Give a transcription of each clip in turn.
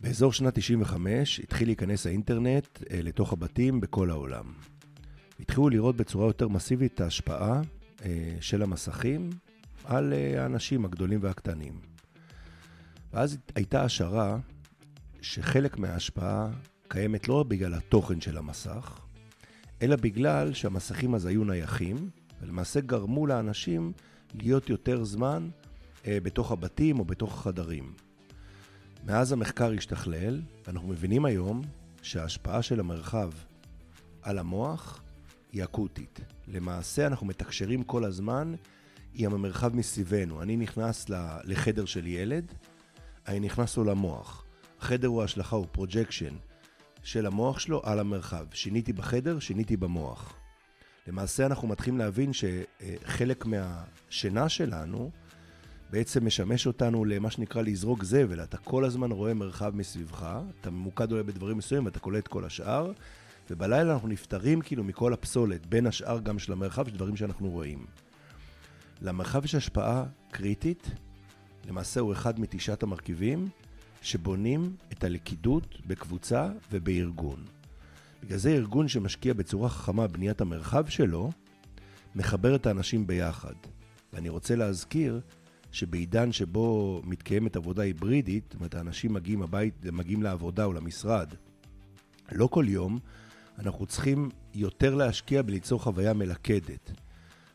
באזור שנת 95 התחיל להיכנס האינטרנט אה, לתוך הבתים בכל העולם. התחילו לראות בצורה יותר מסיבית את ההשפעה אה, של המסכים על אה, האנשים הגדולים והקטנים. ואז הייתה השערה שחלק מההשפעה קיימת לא בגלל התוכן של המסך, אלא בגלל שהמסכים אז היו נייחים, ולמעשה גרמו לאנשים להיות יותר זמן בתוך הבתים או בתוך החדרים. מאז המחקר השתכלל, אנחנו מבינים היום שההשפעה של המרחב על המוח היא אקוטית. למעשה אנחנו מתקשרים כל הזמן עם המרחב מסביבנו. אני נכנס לחדר של ילד, אני נכנס לו למוח. החדר הוא השלכה, הוא projection של המוח שלו על המרחב. שיניתי בחדר, שיניתי במוח. למעשה אנחנו מתחילים להבין שחלק מהשינה שלנו בעצם משמש אותנו למה שנקרא לזרוק זבל. אתה כל הזמן רואה מרחב מסביבך, אתה ממוקד אולי בדברים מסוימים ואתה קולט כל השאר, ובלילה אנחנו נפטרים כאילו מכל הפסולת, בין השאר גם של המרחב, של דברים שאנחנו רואים. למרחב יש השפעה קריטית, למעשה הוא אחד מתשעת המרכיבים שבונים את הלכידות בקבוצה ובארגון. בגלל זה ארגון שמשקיע בצורה חכמה בניית המרחב שלו, מחבר את האנשים ביחד. ואני רוצה להזכיר שבעידן שבו מתקיימת עבודה היברידית, זאת אומרת, האנשים מגיעים הבית, מגיעים לעבודה או למשרד, לא כל יום, אנחנו צריכים יותר להשקיע בליצור חוויה מלכדת.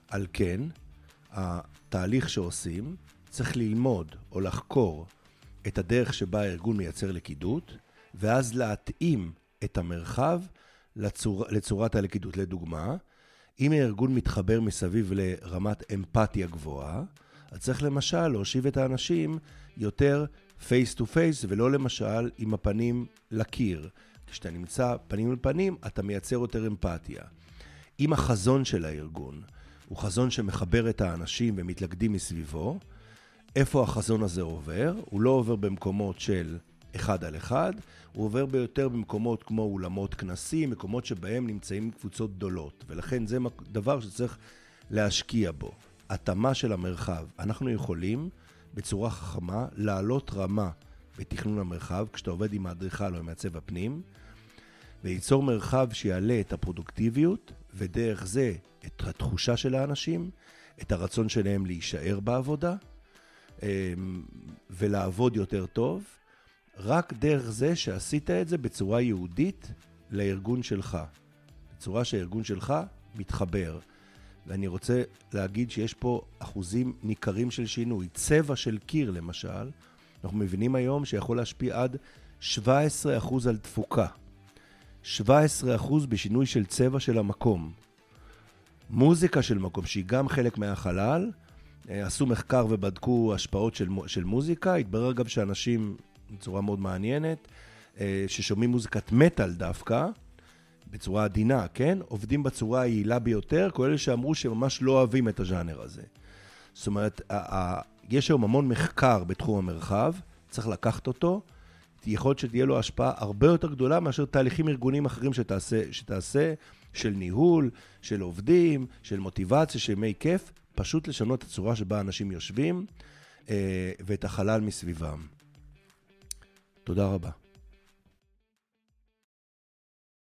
על כן, התהליך שעושים, צריך ללמוד או לחקור את הדרך שבה הארגון מייצר לכידות, ואז להתאים את המרחב לצור, לצורת הלכידות. לדוגמה, אם הארגון מתחבר מסביב לרמת אמפתיה גבוהה, אז צריך למשל להושיב את האנשים יותר face to face, ולא למשל עם הפנים לקיר. כשאתה נמצא פנים אל פנים, אתה מייצר יותר אמפתיה. אם החזון של הארגון הוא חזון שמחבר את האנשים ומתלכדים מסביבו, איפה החזון הזה עובר? הוא לא עובר במקומות של אחד על אחד, הוא עובר ביותר במקומות כמו אולמות כנסים, מקומות שבהם נמצאים קבוצות גדולות, ולכן זה דבר שצריך להשקיע בו. התאמה של המרחב. אנחנו יכולים בצורה חכמה לעלות רמה בתכנון המרחב, כשאתה עובד עם האדריכל או עם מעצב הפנים, וליצור מרחב שיעלה את הפרודוקטיביות, ודרך זה את התחושה של האנשים, את הרצון שלהם להישאר בעבודה, אמ, ולעבוד יותר טוב, רק דרך זה שעשית את זה בצורה יהודית לארגון שלך. בצורה שהארגון שלך מתחבר. ואני רוצה להגיד שיש פה אחוזים ניכרים של שינוי. צבע של קיר, למשל, אנחנו מבינים היום שיכול להשפיע עד 17% על תפוקה. 17% בשינוי של צבע של המקום. מוזיקה של מקום, שהיא גם חלק מהחלל, אה, עשו מחקר ובדקו השפעות של, של מוזיקה, התברר גם שאנשים, בצורה מאוד מעניינת, אה, ששומעים מוזיקת מטאל דווקא, בצורה עדינה, כן? עובדים בצורה היעילה ביותר, אלה שאמרו שממש לא אוהבים את הז'אנר הזה. זאת אומרת, יש היום המון מחקר בתחום המרחב, צריך לקחת אותו, יכול להיות שתהיה לו השפעה הרבה יותר גדולה מאשר תהליכים ארגוניים אחרים שתעשה, שתעשה של ניהול, של עובדים, של מוטיבציה, של ימי כיף, פשוט לשנות את הצורה שבה אנשים יושבים אה, ואת החלל מסביבם. תודה רבה.